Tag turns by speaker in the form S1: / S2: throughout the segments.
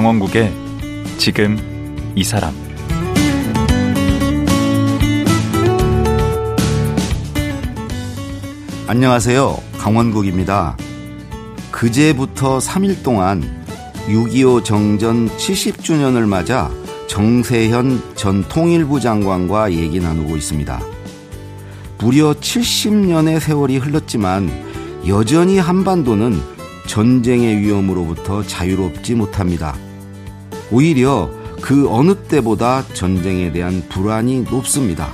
S1: 강원국의 지금 이 사람
S2: 안녕하세요. 강원국입니다. 그제부터 3일 동안 6.25 정전 70주년을 맞아 정세현 전 통일부 장관과 얘기 나누고 있습니다. 무려 70년의 세월이 흘렀지만 여전히 한반도는 전쟁의 위험으로부터 자유롭지 못합니다. 오히려 그 어느 때보다 전쟁에 대한 불안이 높습니다.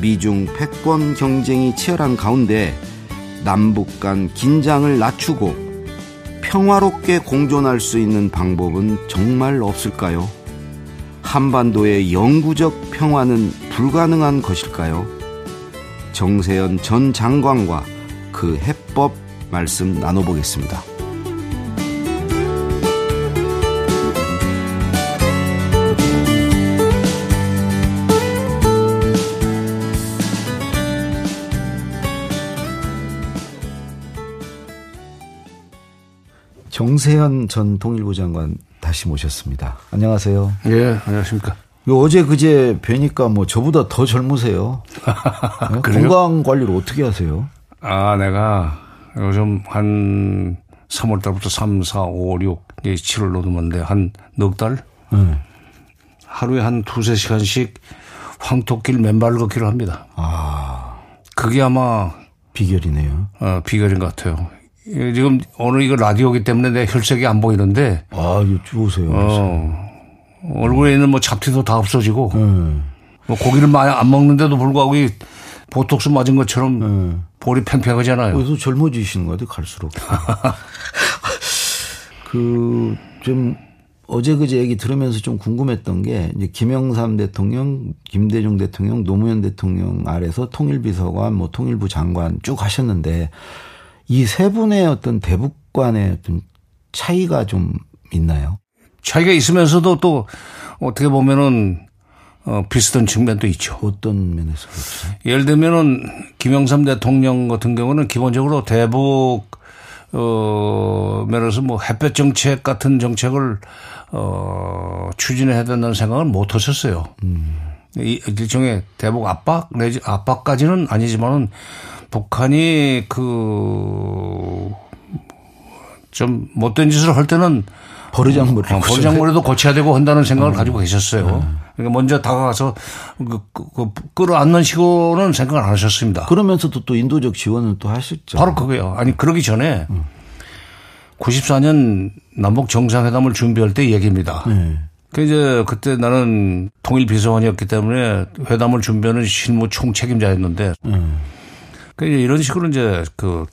S2: 미중 패권 경쟁이 치열한 가운데 남북 간 긴장을 낮추고 평화롭게 공존할 수 있는 방법은 정말 없을까요? 한반도의 영구적 평화는 불가능한 것일까요? 정세현 전 장관과 그 해법 말씀 나눠보겠습니다. 정세현 전 통일부 장관 다시 모셨습니다. 안녕하세요.
S3: 예, 안녕하십니까.
S2: 어제 그제 뵈니까 뭐 저보다 더 젊으세요. 네? 건강 관리를 어떻게 하세요?
S3: 아, 내가 요즘 한 3월 달부터 3, 4, 5, 6, 7월 넘었는데 한 넉 달? 네. 하루에 한 두세 시간씩 황토길 맨발 걷기를 합니다. 아. 그게 아마
S2: 비결이네요.
S3: 어, 비결인 것 같아요. 지금 오늘 이거 라디오기 때문에 내 혈색이 안 보이는데.
S2: 아, 이거 주우세요. 어,
S3: 얼굴에 있는 뭐 잡티도 다 없어지고. 음. 뭐 고기를 많이 안 먹는데도 불구하고 이 보톡스 맞은 것처럼 음. 볼이 팽팽하잖아요.
S2: 그래서 젊어지시는 것 같아요, 갈수록. 그, 좀, 어제 그제 얘기 들으면서 좀 궁금했던 게, 이제 김영삼 대통령, 김대중 대통령, 노무현 대통령 아래서 통일비서관, 뭐 통일부 장관 쭉 하셨는데, 이 세 분의 어떤 대북 간의 어떤 차이가 좀 있나요?
S3: 차이가 있으면서도 또 어떻게 보면은 어, 비슷한 측면도 있죠.
S2: 어떤 면에서 그렇죠?
S3: 예를 들면은 김영삼 대통령 같은 경우는 기본적으로 대북 어, 면에서 뭐 햇볕 정책 같은 정책을 어, 추진해야 된다는 생각을 못 하셨어요. 음. 일종의 대북 압박 내지 압박까지는 아니지만은 북한이 그 좀 못된 짓을 할 때는
S2: 버르장머리
S3: 어, 버르장머리도 고쳐야 되고 한다는 생각을 음. 가지고 계셨어요. 음. 그러니까 먼저 다가가서 그, 그, 그 끌어안는 식으로는 생각을 안 하셨습니다.
S2: 그러면서도 또 인도적 지원은 또 하셨죠.
S3: 바로 그거예요. 아니 그러기 전에 음. 94년 남북 정상회담을 준비할 때 얘기입니다. 네. 그 이제 그때 나는 통일 비서관이었기 때문에 회담을 준비하는 실무 총책임자였는데 음. 그 이런 식으로 이제 그,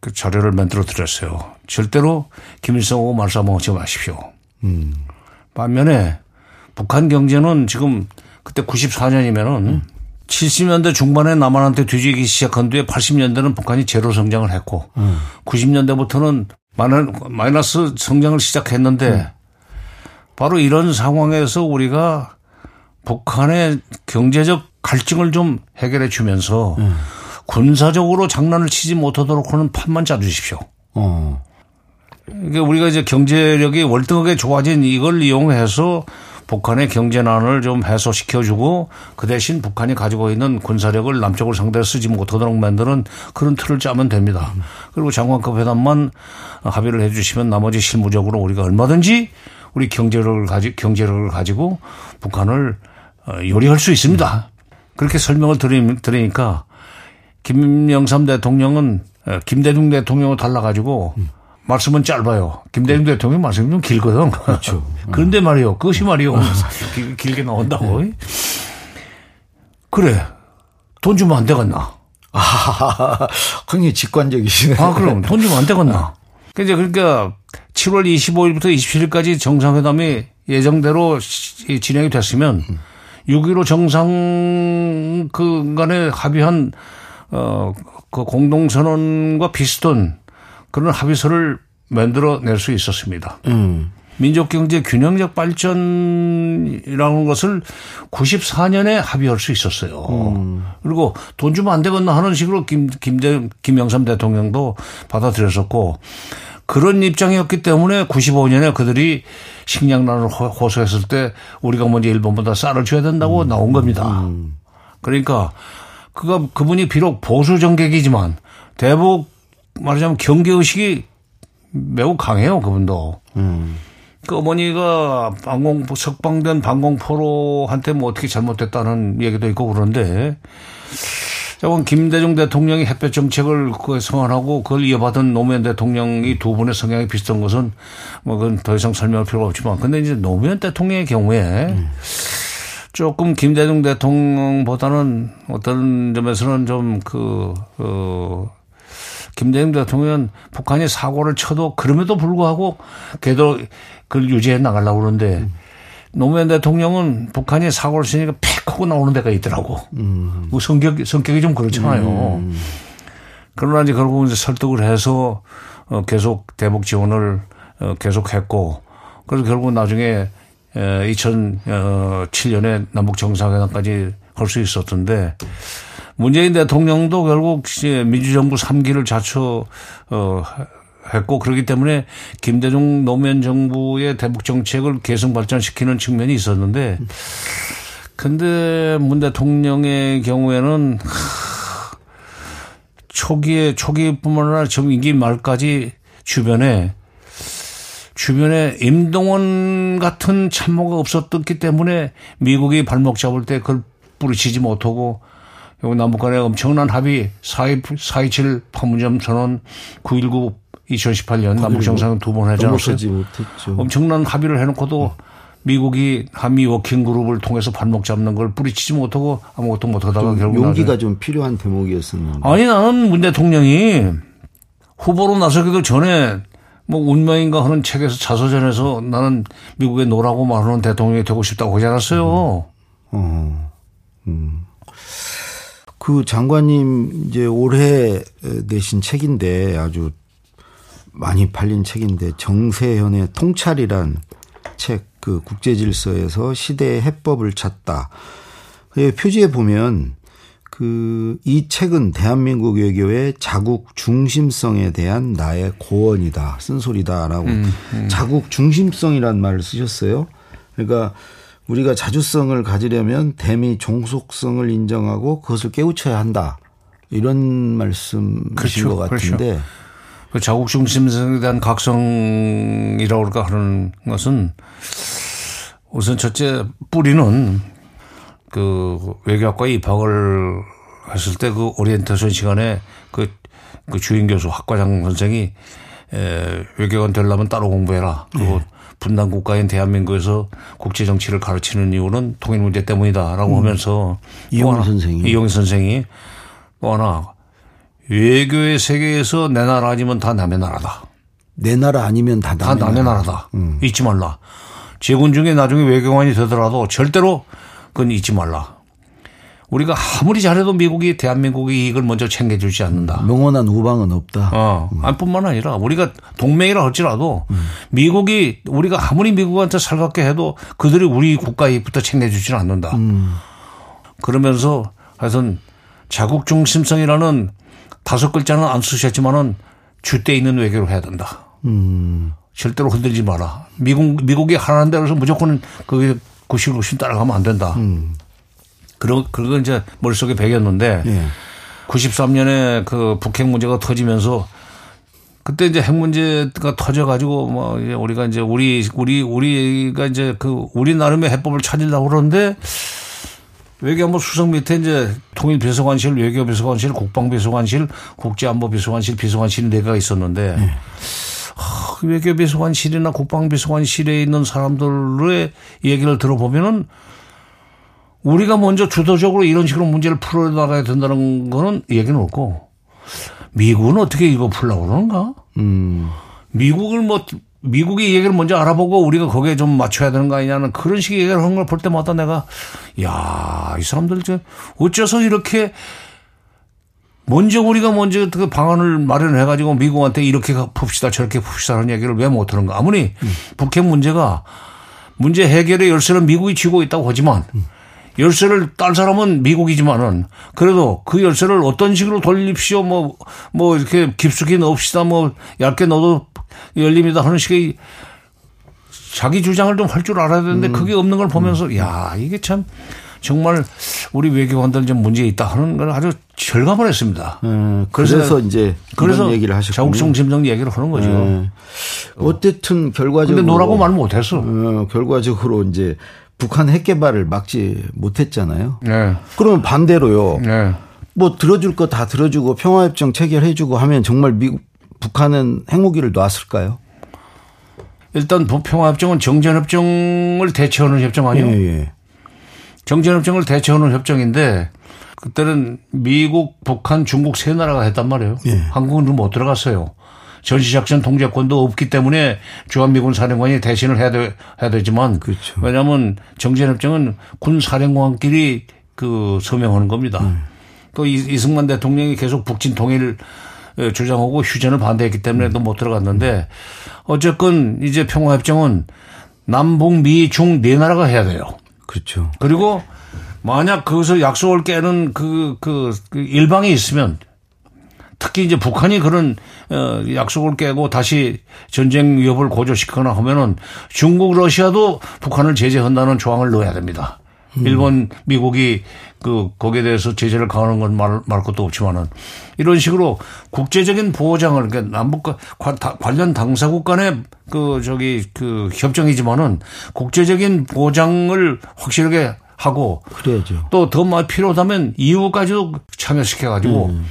S3: 그 자료를 만들어 드렸어요. 절대로 김일성하고 말싸움하지 마십시오. 음. 반면에 북한 경제는 지금 그때 94년이면은 음. 70년대 중반에 남한한테 뒤지기 시작한 뒤에 80년대는 북한이 제로 성장을 했고 음. 90년대부터는 마이너스 성장을 시작했는데 음. 바로 이런 상황에서 우리가 북한의 경제적 갈증을 좀 해결해 주면서 음. 군사적으로 장난을 치지 못하도록 하는 판만 짜주십시오. 어. 그러니까 우리가 이제 경제력이 월등하게 좋아진 이걸 이용해서 북한의 경제난을 좀 해소시켜주고 그 대신 북한이 가지고 있는 군사력을 남쪽을 상대로 쓰지 못하도록 만드는 그런 틀을 짜면 됩니다. 그리고 장관급 회담만 합의를 해 주시면 나머지 실무적으로 우리가 얼마든지 우리 경제력을 가지 경제력을 가지고 북한을 어, 요리할 수 있습니다. 그렇게 설명을 드리 니까 김영삼 대통령은 어, 김대중 대통령을 달라가지고 음. 말씀은 짧아요. 김대중 그, 대통령 말씀이 좀 길거든.
S2: 그렇죠.
S3: 그런데 말이요. 그것이 말이요. 길게 나온다고. 네. 그래. 돈 주면 안 되겠나?
S2: 아, 굉장히 직관적이시네.
S3: 아, 그럼 돈 주면 안 되겠나? 이제 그러니까 7월 25일부터 27일까지 정상회담이 예정대로 진행이 됐으면 6.15 정상 그 간에 합의한 어, 그 공동선언과 비슷한 그런 합의서를 만들어낼 수 있었습니다. 음. 민족 경제 균형적 발전이라는 것을 94년에 합의할 수 있었어요. 음. 그리고 돈 주면 안 되겠나 하는 식으로 김, 김대, 김영삼 대통령도 받아들였었고 그런 입장이었기 때문에 95년에 그들이 식량난을 호소했을 때 우리가 먼저 일본보다 쌀을 줘야 된다고 음. 나온 겁니다. 음. 그러니까 그가 그분이 비록 보수 정객이지만 대북 말하자면 경계 의식이 매우 강해요 그분도. 음. 그 어머니가 방공 석방된 방공포로한테 뭐 어떻게 잘못됐다는 얘기도 있고 그런데 저번 김대중 대통령이 햇볕 정책을 그 성안하고 그걸 이어받은 노무현 대통령이 두 분의 성향이 비슷한 것은 뭐 그건 더 이상 설명할 필요가 없지만 근데 이제 노무현 대통령의 경우에 조금 김대중 대통령보다는 어떤 점에서는 좀 그, 어, 김대중 대통령은 북한이 사고를 쳐도 그럼에도 불구하고 걔도 그걸 유지해 나가려고 그러는데 음. 노무현 대통령은 북한이 사고를 치니까 팩 하고 나오는 데가 있더라고. 음. 뭐 성격, 성격이 좀 그렇잖아요. 음. 그러나 이제 결국 이제 설득을 해서 어 계속 대북 지원을 어 계속 했고 그래서 결국 나중에 2007년에 남북 정상회담까지 할 수 있었던데 문재인 대통령도 결국 민주정부 3기를 자처 어 했고 그렇기 때문에 김대중 노무현 정부의 대북 정책을 개성 발전시키는 측면이 있었는데 근데 문 대통령의 경우에는 초기에 초기뿐만 아니라 지금 임기 말까지 주변에 주변에 임동원 같은 참모가 없었기 때문에 미국이 발목 잡을 때 그걸 뿌리치지 못하고 여기 남북 간에 엄청난 합의 4.27 판문점 선언 9.19 2018년 남북 정상은 두번 하지 않았어요. 엄청난 합의를 해놓고도 미국이 한미 워킹 그룹을 통해서 발목 잡는 걸 뿌리치지 못하고 아무것도 못하다가 결국
S2: 용기가 좀 필요한 대목이었었는데.
S3: 아니 나는 문 대통령이 후보로 나서기도 전에 뭐 운명인가 하는 책에서 자서전에서 나는 미국에 노라고 말하는 대통령이 되고 싶다고 하지 않았어요. 음. 어.
S2: 음. 그 장관님 이제 올해 내신 책인데 아주 많이 팔린 책인데 정세현의 통찰이란 책 그 국제 질서에서 시대의 해법을 찾다. 그 표지에 보면 그 이 책은 대한민국 외교의 자국 중심성에 대한 나의 고언이다. 쓴소리다라고 음, 음. 자국 중심성이란 말을 쓰셨어요. 그러니까 우리가 자주성을 가지려면 대미 종속성을 인정하고 그것을 깨우쳐야 한다. 이런 말씀이신 그렇죠, 것 같은데 그렇죠.
S3: 그 자국 중심성에 대한 각성이라고 그럴까 하는 것은 우선 첫째 뿌리는 그 외교학과 입학을 했을 때 그 오리엔테이션 시간에 그, 그 주인 교수 학과장 선생이 에, 외교관 되려면 따로 공부해라. 그리고 네. 분단 국가인 대한민국에서 국제 정치를 가르치는 이유는 통일 문제 때문이다라고 음. 하면서
S2: 이용 선생이
S3: 이용 선생이 또 하나 외교의 세계에서 내 나라 아니면 다 남의 나라다.
S2: 내 나라 아니면 다
S3: 남의, 다 남의 나라. 다 음. 잊지 말라. 제군 중에 나중에 외교관이 되더라도 절대로 그건 잊지 말라. 우리가 아무리 잘해도 미국이 대한민국의 이익을 먼저 챙겨주지 않는다.
S2: 명언한 우방은 없다.
S3: 어, 음. 뿐만 아니라 우리가 동맹이라 할지라도 음. 미국이 우리가 아무리 미국한테 살갑게 해도 그들이 우리 국가 이익부터 챙겨주지는 않는다. 음. 그러면서 하여튼 자국 중심성이라는 다섯 글자는 안 쓰셨지만은 주대 있는 외교를 해야 된다. 음. 절대로 흔들지 마라. 미국, 미국이 하라는 대로 해서 무조건 그게 구실구실 따라가면 안 된다. 음. 그런, 그건 이제 머릿속에 배겼는데 예. 93년에 그 북핵 문제가 터지면서 그때 이제 핵 문제가 터져가지고 뭐 이제 우리가 이제 우리, 우리, 우리가 이제 그 우리 나름의 해법을 찾으려고 그러는데 외교안보 수석 밑에 이제 통일비서관실, 외교비서관실, 국방비서관실, 국제안보비서관실, 비서관실 네가 있었는데 네. 하, 외교비서관실이나 국방비서관실에 있는 사람들의 얘기를 들어보면은 우리가 먼저 주도적으로 이런 식으로 문제를 풀어나가야 된다는 거는 얘기는 없고 미국은 어떻게 이거 풀려고 그러는가? 음. 미국을 뭐 미국의 얘기를 먼저 알아보고 우리가 거기에 좀 맞춰야 되는 거 아니냐는 그런 식의 얘기를 하는 걸 볼 때마다 내가 야, 이 사람들 저 어째서 이렇게 먼저 우리가 먼저 그 방안을 마련해 가지고 미국한테 이렇게 풉시다 저렇게 풉시다 하는 얘기를 왜 못 하는가. 아무리 음. 북핵 문제가 문제 해결의 열쇠는 미국이 쥐고 있다고 하지만 음. 열쇠를 딸 사람은 미국이지만은 그래도 그 열쇠를 어떤 식으로 돌립시오 뭐뭐 뭐 이렇게 깊숙이 넣읍시다 뭐 얇게 넣어도 열립니다 하는 식의 자기 주장을 좀 할 줄 알아야 되는데 음. 그게 없는 걸 보면서 음. 야 이게 참 정말 우리 외교관들 좀 문제 있다 하는 걸 아주 절감을 했습니다.
S2: 음, 그래서, 그래서, 이제 그래서 얘기를 하셨고
S3: 자국성 심정 얘기를 하는 거죠. 네.
S2: 어쨌든 결과적으로
S3: 근데 노라고 말 못했어.
S2: 어, 결과적으로 이제 북한 핵 개발을 막지 못했잖아요. 네. 그러면 반대로요. 네. 뭐 들어줄 거 다 들어주고 평화협정 체결해주고 하면 정말 미국 북한은 핵무기를 놨을까요?
S3: 일단 평화협정은 정전협정을 대체하는 협정 아니에요? 예, 예. 정전협정을 대체하는 협정인데 그때는 미국, 북한, 중국 세 나라가 했단 말이에요. 예. 한국은 못 들어갔어요. 전시작전 통제권도 없기 때문에 주한미군 사령관이 대신을 해야, 되, 해야 되지만 그렇죠. 왜냐하면 정전협정은 군 사령관끼리 그 서명하는 겁니다. 음. 또 이승만 대통령이 계속 북진 통일 주장하고 휴전을 반대했기 때문에 음. 못 들어갔는데 어쨌건 이제 평화협정은 남북 미 중 네 나라가 해야 돼요.
S2: 그렇죠.
S3: 그리고 만약 거기서 약속을 깨는 그, 그, 그 일방이 있으면 특히 이제 북한이 그런 어 약속을 깨고 다시 전쟁 위협을 고조시키거나 하면은 중국 러시아도 북한을 제재한다는 조항을 넣어야 됩니다. 음. 일본 미국이 그 거기에 대해서 제재를 가하는 건 말 말 것도 없지만은 이런 식으로 국제적인 보장을 그러니까 남북 관련 당사국 간의 그 저기 그 협정이지만은 국제적인 보장을 확실하게 하고
S2: 그래야죠.
S3: 또더 많이 필요하다면 이후까지도 참여시켜 가지고 음.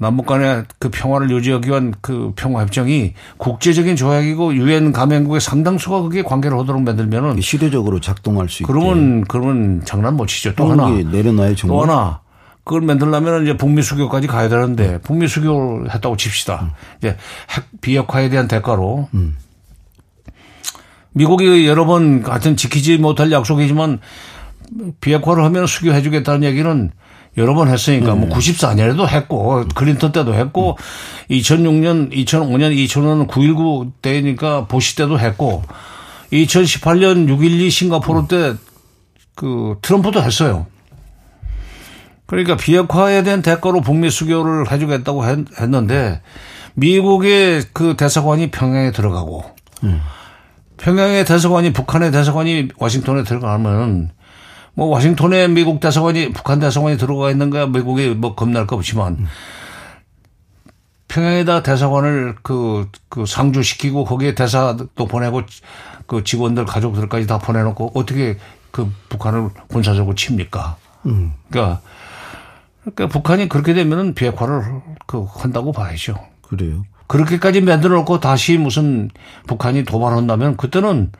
S3: 남북 간의 그 평화를 유지하기 위한 그 평화협정이 국제적인 조약이고 유엔 가맹국의 상당수가 그게 관계를 하도록 만들면은
S2: 시대적으로 작동할 수 있게.
S3: 그러면 그러면 장난 못 치죠. 또 하나
S2: 내려놔요 정말.
S3: 또 하나 그걸 만들려면 이제 북미 수교까지 가야 되는데 북미 수교를 했다고 칩시다. 음. 이제 핵 비핵화에 대한 대가로 음. 미국이 여러 번 같은 지키지 못할 약속이지만 비핵화를 하면 수교해 주겠다는 얘기는 여러 번 했으니까 뭐 네. 뭐 94년에도 했고 클린턴 때도 했고 음. 2006년, 2005년, 2005년 9.19 때니까 보시 때도 했고 2018년 6.12 싱가포르 때 그 트럼프도 했어요. 그러니까 비핵화에 대한 대가로 북미 수교를 해주겠다고 했 는데 미국의 그 대사관이 평양에 들어가고 음. 평양의 대사관이 북한의 대사관이 워싱턴에 들어가면 뭐 와싱턴에 미국 대사관이 북한 대사관이 들어가 있는 거야 미국이 뭐 겁날 거 없지만 평양에다 대사관을 그, 그 상주시키고 거기에 대사도 보내고 그 직원들 가족들까지 다 보내놓고 어떻게 그 북한을 군사적으로 칩니까? 음. 그러니까, 그러니까 북한이 그렇게 되면은 비핵화를 그 한다고 봐야죠.
S2: 그래요.
S3: 그렇게까지 만들어 놓고 다시 무슨 북한이 도발한다면 그때는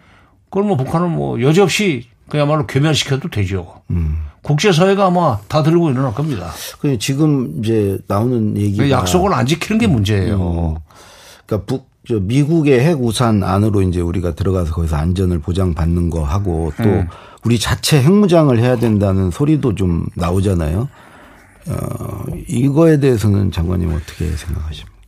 S3: 그걸 뭐 북한은 뭐 여지없이 그야말로 괴멸시켜도 되죠. 음. 국제사회가 아마 다 들고 일어날 겁니다.
S2: 그 지금 이제 나오는 얘기가
S3: 약속을 안 지키는 게 문제예요. 음.
S2: 그러니까 북, 저 미국의 핵 우산 안으로 이제 우리가 들어가서 거기서 안전을 보장받는 거 하고 또 음. 우리 자체 핵무장을 해야 된다는 소리도 좀 나오잖아요. 어, 이거에 대해서는 장관님 어떻게 생각하십니까?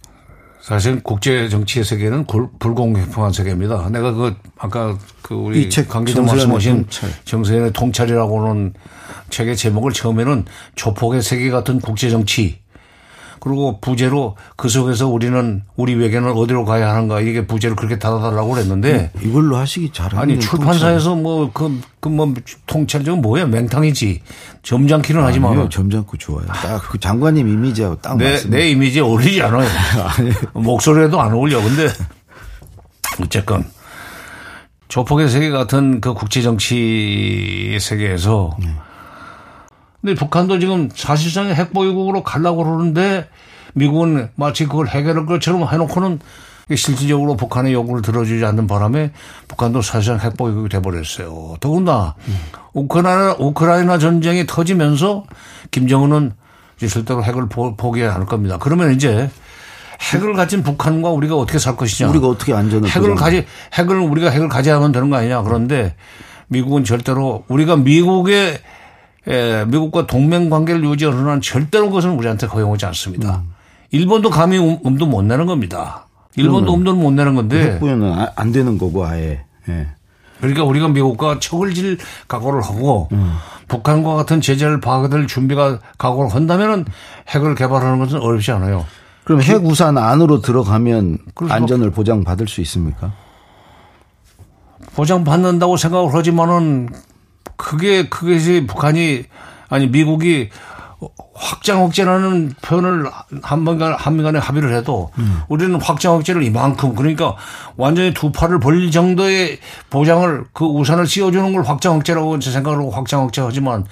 S3: 사실 국제 정치의 세계는 불공평한 세계입니다. 내가 그 아까 그 우리 강기정 말씀하신 정세현의 통찰이라고는 책의 제목을 처음에는 조폭의 세계 같은 국제 정치 그리고 부제로 그 속에서 우리는 우리 외교는 어디로 가야 하는가 이게 부제를 그렇게 닫아달라고 그랬는데
S2: 음, 이걸로 하시기 잘하네.
S3: 아니 출판사에서 뭐그그뭐 통찰 좀 뭐야 맹탕이지 점잖기는 하지만
S2: 점잖고 좋아요. 딱 그 장관님 이미지하고 딱
S3: 내,
S2: 맞습니다.
S3: 내 이미지에 어울리지 않아요. 목소리에도 안 어울려. 근데 어쨌건 조폭의 세계 같은 그 국제 정치 세계에서 네. 근데 북한도 지금 사실상 핵보유국으로 가려고 그러는데 미국은 마치 그걸 해결할 것처럼 해놓고는 실질적으로 북한의 요구를 들어주지 않는 바람에 북한도 사실상 핵보유국이 돼버렸어요. 더군다나 음. 우크라이나, 우크라이나 전쟁이 터지면서 김정은은 이제 절대로 핵을 않을 겁니다. 그러면 이제 핵을 가진 북한과 우리가 어떻게 살 것이냐.
S2: 우리가 어떻게 안전을
S3: 핵을 가지 핵을 우리가 핵을 가져야만 되는 거 아니냐. 그런데 미국은 절대로 우리가 미국의 예, 미국과 동맹 관계를 유지하는 한 절대로 그것은 우리한테 허용하지 않습니다. 음. 일본도 감히 음, 음도 못 내는 겁니다. 일본도 음도를 못 내는 건데.
S2: 핵부연은 안 되는 거고 아예. 예.
S3: 그러니까 우리가 미국과 척을 질 각오를 하고 음. 북한과 같은 제재를 받을 준비가 각오를 한다면은 핵을 개발하는 것은 어렵지 않아요.
S2: 그럼 핵 우산 안으로 들어가면 안전을 보장받을 수 있습니까?
S3: 보장받는다고 생각을 하지만은 그게 그것이 북한이 아니 미국이 확장 억제라는 표현을 한번간 한미간에 합의를 해도 음. 우리는 확장 억제를 이만큼 그러니까 완전히 두 팔을 벌릴 정도의 보장을 그 우산을 씌워주는 걸 확장 억제라고 생각을 하고 확장 억제하지만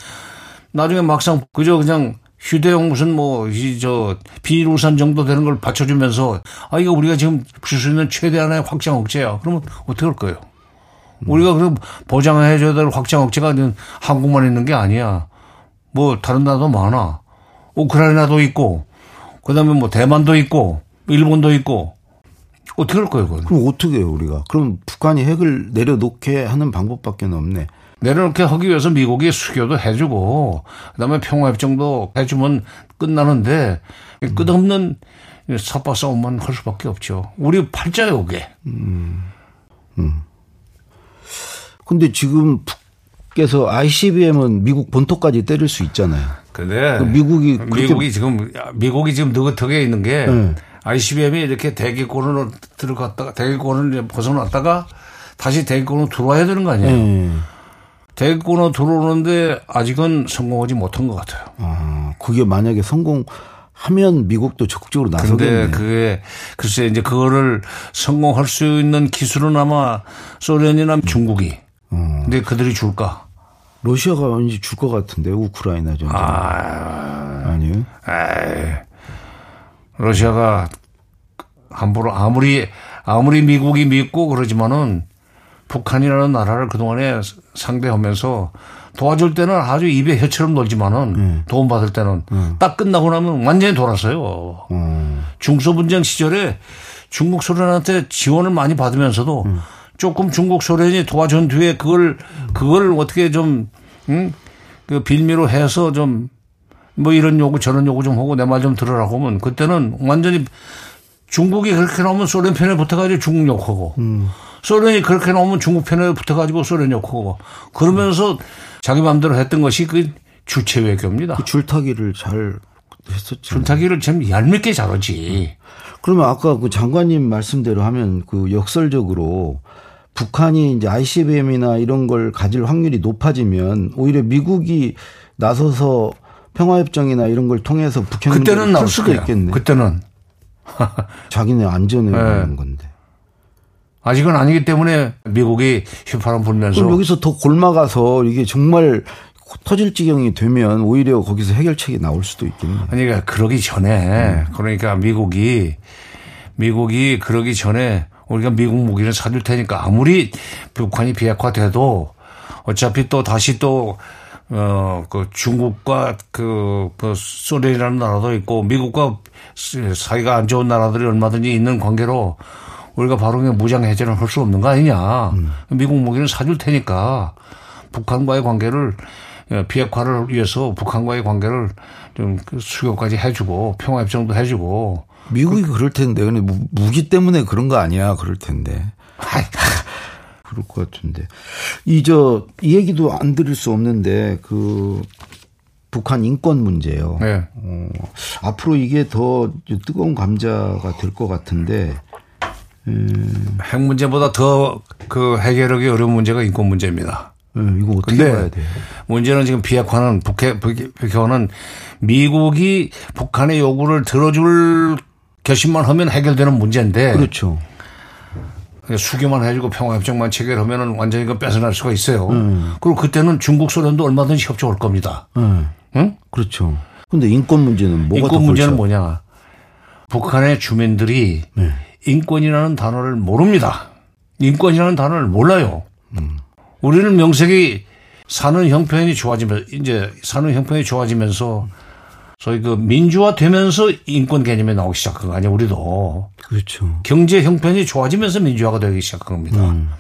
S3: 나중에 막상 그저 그냥 휴대용 무슨 뭐 이 저 비닐 우산 정도 되는 걸 받쳐주면서 아 이거 우리가 지금 줄 수 있는 최대한의 확장 억제야 그러면 어떻게 할 거예요? 우리가 그럼 보장해줘야 될 확장 억제가 한국만 있는 게 아니야. 뭐 다른 나라도 많아. 우크라이나도 있고, 그 다음에 뭐 대만도 있고, 일본도 있고, 어떻게 할 거예요, 그건?
S2: 그럼 어떻게 해요, 우리가? 그럼 북한이 핵을 내려놓게 하는 방법밖에 없네.
S3: 내려놓게 하기 위해서 미국이 수교도 해주고, 그 다음에 평화협정도 해주면 끝나는데, 음. 끝없는 삽바 싸움만 할 수밖에 없죠. 우리 팔자요, 그게. 음. 음.
S2: 근데 지금 북께서 ICBM은 미국 본토까지 때릴 수 있잖아요.
S3: 근데 그 미국이 미국이 지금 미국이 지금 느긋하게 있는 게 네. ICBM이 이렇게 대기권으로 들어갔다가 대기권을 벗어났다가 다시 대기권으로 들어와야 되는 거 아니에요? 네. 대기권으로 들어오는데 아직은 성공하지 못한 것 같아요.
S2: 아, 그게 만약에 성공 하면 미국도 적극적으로 나서겠네.
S3: 근데 그게 글쎄 이제 그거를 성공할 수 있는 기술은 아마 소련이나 중국이. 음. 근데 그들이 줄까?
S2: 러시아가 왠지 줄 것 같은데 우크라이나 전쟁. 아, 아니요. 에이,
S3: 러시아가 함부로 아무리 아무리 미국이 믿고 그러지만은 북한이라는 나라를 그동안에 상대하면서 도와줄 때는 아주 입에 혀처럼 놀지만은 음. 도움 받을 때는 음. 딱 끝나고 나면 완전히 돌았어요. 음. 중소 분쟁 시절에 중국 소련한테 지원을 많이 받으면서도 음. 조금 중국 소련이 도와준 뒤에 그걸 그걸 어떻게 좀 응? 그 빌미로 해서 좀 뭐 이런 요구 저런 요구 좀 하고 내 말 좀 들으라고 하면 그때는 완전히 중국이 그렇게 나오면 소련 편에 붙어가지고 중국 욕하고 음. 소련이 그렇게 나오면 중국 편에 붙어가지고 소련 욕하고 그러면서 자기 마음대로 했던 것이 그 주체 외교입니다. 그
S2: 줄타기를 잘 했었죠.
S3: 줄타기를 참 얄밉게 잘하지.
S2: 그러면 아까 그 장관님 말씀대로 하면 그 역설적으로 북한이 이제 ICBM이나 이런 걸 가질 확률이 높아지면 오히려 미국이 나서서 평화협정이나 이런 걸 통해서 북핵
S3: 그때는 나올 수도 있겠네. 그때는
S2: 자기네 안전을 위한 네. 건데.
S3: 아직은 아니기 때문에 미국이 휘파람 불면서
S2: 그럼 여기서 더 골마가서 이게 정말 터질 지경이 되면 오히려 거기서 해결책이 나올 수도 있겠네.
S3: 아니, 그러니까 그러기 전에 음. 그러니까 미국이 미국이 그러기 전에 우리가 미국 무기를 사줄 테니까 아무리 북한이 비핵화돼도 어차피 또 다시 또 어, 그 중국과 그, 그 소련이라는 나라도 있고 미국과 사이가 안 좋은 나라들이 얼마든지 있는 관계로 우리가 바로 그냥 무장 해제를 할수 없는 거 아니냐. 음. 미국 무기를 사줄 테니까 북한과의 관계를 어, 비핵화를 위해서 북한과의 관계를 좀그 수교까지 해주고 평화협정도 해주고
S2: 미국이 그, 럴 텐데 근데 무기 때문에 그런 거 아니야 그럴 텐데. 그럴 것 같은데 이저이 얘기도 안 들을 수 없는데 그 북한 인권 문제요. 네. 어, 앞으로 이게 더 뜨거운 감자가 될 것 같은데.
S3: 음. 핵 문제보다 더 그 해결하기 어려운 문제가 인권 문제입니다.
S2: 음, 이거 어떻게 봐야 돼요?
S3: 문제는 지금 비핵화는 북핵, 북핵화는 미국이 북한의 요구를 들어줄 결심만 하면 해결되는 문제인데.
S2: 그렇죠.
S3: 수교만 해주고 평화협정만 체결하면 완전히 그 뺏어날 수가 있어요. 음. 그리고 그때는 중국 소련도 얼마든지 협조할 겁니다. 음.
S2: 응? 그렇죠. 근데 인권 문제는 뭐가
S3: 인권 문제는 뭐냐? 북한의 주민들이 네. 인권이라는 단어를 모릅니다. 인권이라는 단어를 몰라요. 음. 우리는 명색이 사는 형편이 좋아지면서 이제 사는 형편이 좋아지면서 소위 그 민주화 되면서 인권 개념이 나오기 시작한 거 아니에요, 우리도.
S2: 그렇죠.
S3: 경제 형편이 좋아지면서 민주화가 되기 시작한 겁니다. 음.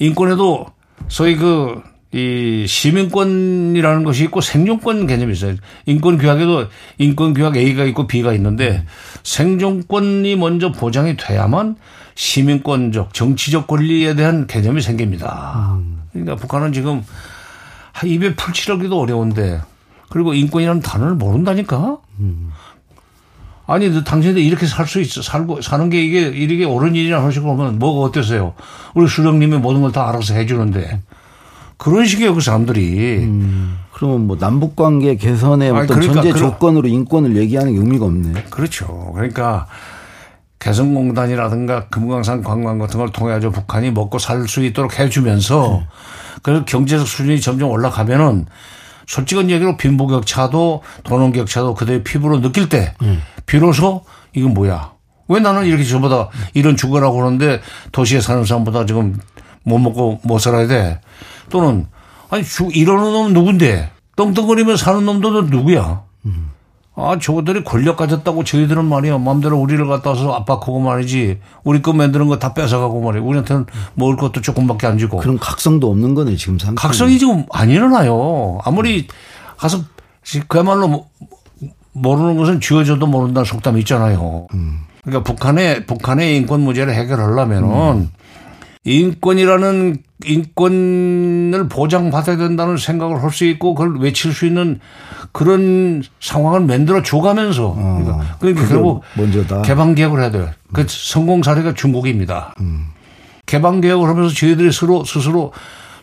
S3: 인권에도 소위 그, 이 시민권이라는 것이 있고 생존권 개념이 있어요. 인권 규약에도 인권 규약 A가 있고 B가 있는데 음. 생존권이 먼저 보장이 돼야만 시민권적 정치적 권리에 대한 개념이 생깁니다. 그러니까 북한은 지금 한 입에 풀칠하기도 어려운데 그리고 인권이라는 단어를 모른다니까. 아니, 당신들 이렇게 살 수 있어. 살고, 사는 게 이게, 이게 옳은 일이라 하시고 그러면 뭐가 어땠어요? 우리 수령님이 모든 걸 다 알아서 해주는데. 그런 식이에요, 그 사람들이. 음.
S2: 그러면 뭐 남북 관계 개선의 어떤 그러니까 전제 조건으로 인권을 얘기하는 게 의미가 없네.
S3: 그렇죠. 그러니까 개성공단이라든가 금강산 관광 같은 걸 통해 서 북한이 먹고 살 수 있도록 해주면서 네. 그 경제적 수준이 점점 올라가면은 솔직한 얘기로 빈부격차도 돈원격차도 그들의 피부로 느낄 때 네. 비로소 이건 뭐야? 왜 나는 이렇게 저보다 이런 죽어라고 그러는데 도시에 사는 사람보다 지금 못 먹고 못 살아야 돼? 또는 아니 죽 이러는 놈은 누군데? 떵떵거리며 사는 놈도 누구야? 아, 저것들이 권력 가졌다고 저희들은 말이야. 마음대로 우리를 갖다 와서 압박하고 말이지. 우리 거 만드는 거 다 뺏어가고 말이야. 우리한테는 먹을 것도 조금밖에 안 주고.
S2: 그런 각성도 없는 거네, 지금 상태.
S3: 각성이 지금 안 일어나요. 아무리 가서 그야말로 뭐 모르는 것은 쥐어줘도 모른다는 속담이 있잖아요. 그러니까 북한의, 북한의 인권 문제를 해결하려면은 음. 인권이라는 인권을 보장받아야 된다는 생각을 할 수 있고 그걸 외칠 수 있는 그런 상황을 만들어 줘가면서 어, 그러니까, 그러니까 결국 먼저다. 개방 개혁을 해야 돼요. 그 성공 사례가 중국입니다. 음. 개방 개혁을 하면서 저희들이 스스로 스스로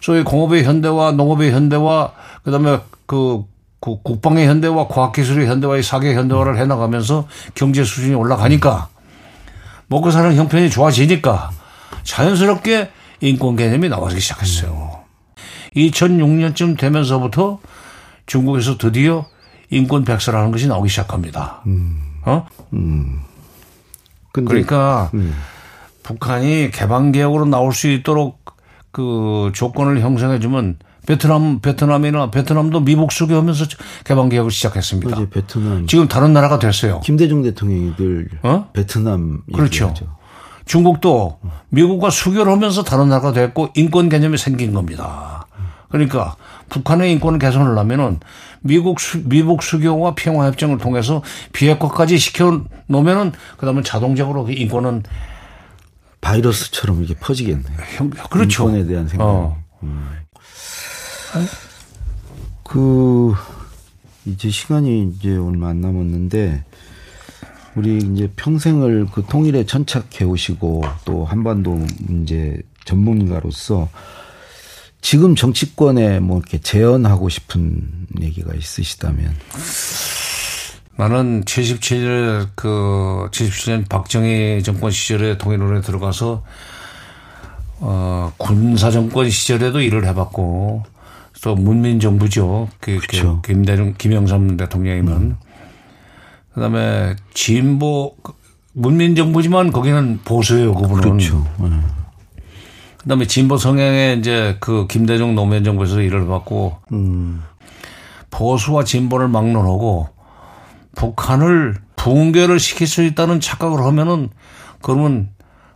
S3: 소위 공업의 현대화, 농업의 현대화, 그다음에 그, 그 국방의 현대화, 과학기술의 현대화의 사계 현대화를 해나가면서 경제 수준이 올라가니까 먹고 사는 형편이 좋아지니까 자연스럽게 인권 개념이 나오기 시작했어요. 2006년쯤 되면서부터 중국에서 드디어 인권 백서라는 것이 나오기 시작합니다. 음. 어? 음. 그러니까 음. 북한이 개방 개혁으로 나올 수 있도록 그 조건을 형성해 주면 베트남 베트남이나 베트남도 미국 수교하면서 개방 개혁을 시작했습니다.
S2: 베트남
S3: 지금 다른 나라가 됐어요.
S2: 김대중 대통령이 늘 어? 베트남
S3: 그렇죠. 얘기하죠. 중국도 미국과 수교를 하면서 다른 나라가 됐고 인권 개념이 생긴 겁니다. 그러니까 북한의 인권을 개선하려면은 미국 수, 미국 수교와 평화 협정을 통해서 비핵화까지 시켜 놓으면은 그다음에 자동적으로 그 인권은
S2: 바이러스처럼 이게 퍼지겠네.
S3: 그렇죠.
S2: 인권에 대한 생각. 어. 음. 그 이제 시간이 이제 얼마 안 남았는데 우리 이제 평생을 그 통일에 천착해 오시고 또 한반도 문제 전문가로서 지금 정치권에 뭐 이렇게 재현하고 싶은 얘기가 있으시다면
S3: 나는 77년 그 77년 박정희 정권 시절에 통일론에 들어가서 어 군사 정권 시절에도 일을 해봤고 또 문민 정부죠. 그, 그 그렇죠. 그 김대중 김영삼 대통령이면 음. 그다음에 진보 문민 정부지만 거기는 보수예요, 그분은.
S2: 그렇죠. 네.
S3: 그다음에 진보 성향의 이제 그 김대중 노무현 정부에서 일을 받고 음. 보수와 진보를 막론하고 북한을 붕괴를 시킬 수 있다는 착각을 하면은 그러면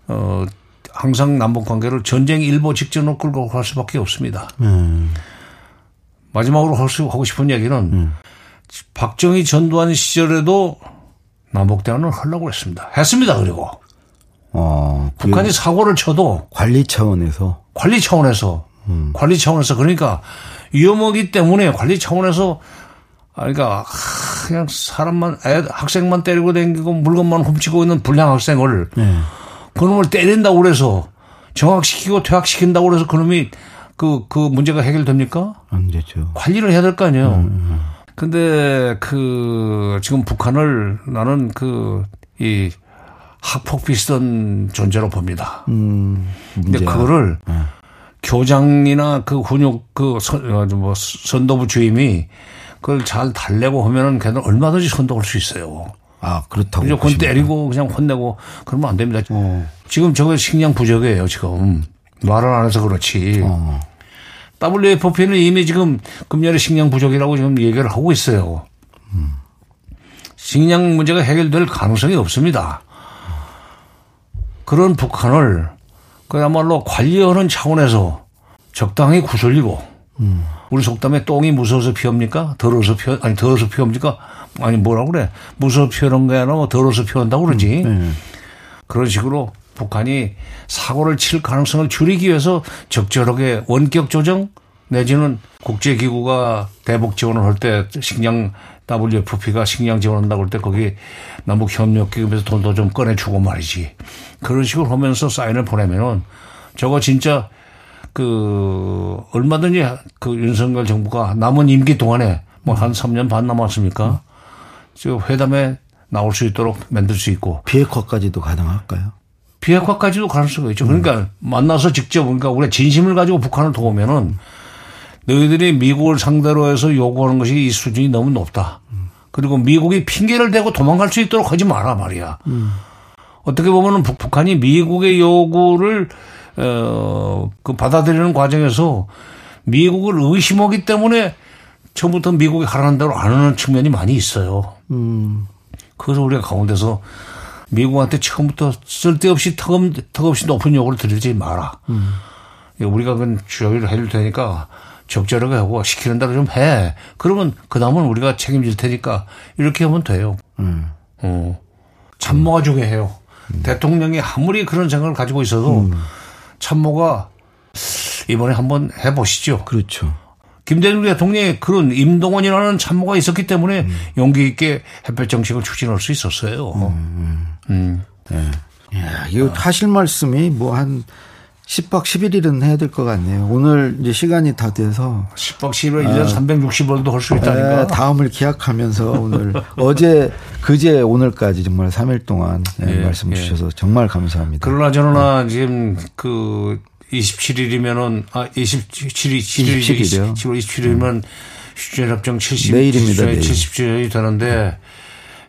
S3: 어 항상 남북 관계를 전쟁 일보 직전으로 끌고 갈 수밖에 없습니다. 음. 마지막으로 할 수 하고 싶은 얘기는 음. 박정희 전두환 시절에도 남북대화는 하려고 했습니다. 했습니다. 그리고 어, 북한이 사고를 쳐도
S2: 관리 차원에서
S3: 관리 차원에서 음. 관리 차원에서 그러니까 위험하기 때문에 관리 차원에서 그러니까 그냥 사람만 애, 학생만 때리고 다니고 물건만 훔치고 있는 불량 학생을 네. 그놈을 때린다고 그래서 정학시키고 퇴학시킨다고 그래서 그놈이 그, 그 문제가 해결됩니까?
S2: 안 되죠.
S3: 관리를 해야 될 거 아니에요. 음, 음. 근데 그 지금 북한을 나는 그 이 학폭 비슷한 존재로 봅니다. 음, 근데 그거를 네. 교장이나 그 훈육 그 선, 어, 뭐 선도부 주임이 그걸 잘 달래고 하면은 걔는 얼마든지 선도할 수 있어요.
S2: 아, 그렇다고.
S3: 그냥 건 때리고 그냥 혼내고 그러면 안 됩니다. 어. 지금 저거 식량 부족이에요, 지금. 말을 안 해서 그렇지. 어. WFP는 이미 지금 금년에 식량 부족이라고 지금 얘기를 하고 있어요. 식량 문제가 해결될 가능성이 없습니다. 그런 북한을 그야말로 관리하는 차원에서 적당히 구슬리고 음. 우리 속담에 똥이 무서워서 피합니까? 더러워서 피 아니 더러워서 피합니까? 아니 뭐라 그래? 무서워 피하는 게 아니라 뭐 더러워서 피한다고 그러지. 음. 네. 그런 식으로 북한이 사고를 칠 가능성을 줄이기 위해서 적절하게 원격 조정 내지는 국제기구가 대북 지원을 할 때 식량 WFP가 식량 지원한다고 할 때 거기 남북 협력기금에서 돈도 좀 꺼내주고 말이지. 그런 식으로 하면서 사인을 보내면은 저거 진짜 그 얼마든지 그 윤석열 정부가 남은 임기 동안에 뭐한 3년 반 남았습니까? 저 회담에 나올 수 있도록 만들 수 있고
S2: 비핵화까지도 가능할까요?
S3: 비핵화까지도 가능성이 있죠. 그러니까 음. 만나서 직접 그러니까 우리가 진심을 가지고 북한을 도우면은 너희들이 미국을 상대로 해서 요구하는 것이 이 수준이 너무 높다. 그리고 미국이 핑계를 대고 도망갈 수 있도록 하지 마라 말이야. 음. 어떻게 보면은 북한이 미국의 요구를 어그 받아들이는 과정에서 미국을 의심하기 때문에 처음부터 미국이 하라는 대로 안 하는 측면이 많이 있어요. 음. 그래서 우리가 가운데서 미국한테 처음부터 쓸데없이 턱없, 턱없이 높은 요구를 드리지 마라. 음. 우리가 그건 주의를 해줄 테니까 적절하게 하고 시키는 대로 좀 해. 그러면 그 다음은 우리가 책임질 테니까 이렇게 하면 돼요. 음. 어. 참모가 중요해요. 음. 대통령이 아무리 그런 생각을 가지고 있어도 음. 참모가 이번에 한번 해보시죠.
S2: 그렇죠.
S3: 김대중 대통령의 그런 임동원이라는 참모가 있었기 때문에 음. 용기 있게 햇볕 정책을 추진할 수 있었어요. 음.
S2: 음. 네. 야, 이거 하실 말씀이 뭐 한 10박 11일은 해야 될 것 같네요. 오늘 이제 시간이 다 돼서
S3: 10박 11일 1년 아, 360원도 할 수 있다니까.
S2: 네, 다음을 기약하면서 오늘 어제 그제 오늘까지 정말 3일 동안 네, 예, 말씀 예. 주셔서 정말 감사합니다.
S3: 그러나 저러나 네. 지금 그 27일이면은 아 27일 7일 10월 27일이면 음. 휴전 협정 70
S2: 내일입니다.
S3: 70주년이 되는데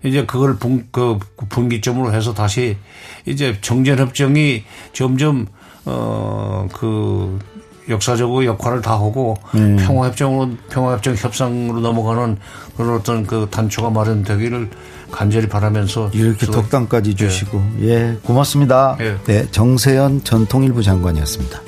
S3: 이제 그걸 분, 그 분기점으로 해서 다시 이제 정전 협정이 점점 어그 역사적으로 역할을 다 하고 네. 평화협정으로 평화협정 협상으로 넘어가는 그런 어떤 그 단초가 마련되기를 간절히 바라면서
S2: 이렇게 덕담까지 주시고 예, 예 고맙습니다. 예. 네 정세현 전 통일부 장관이었습니다.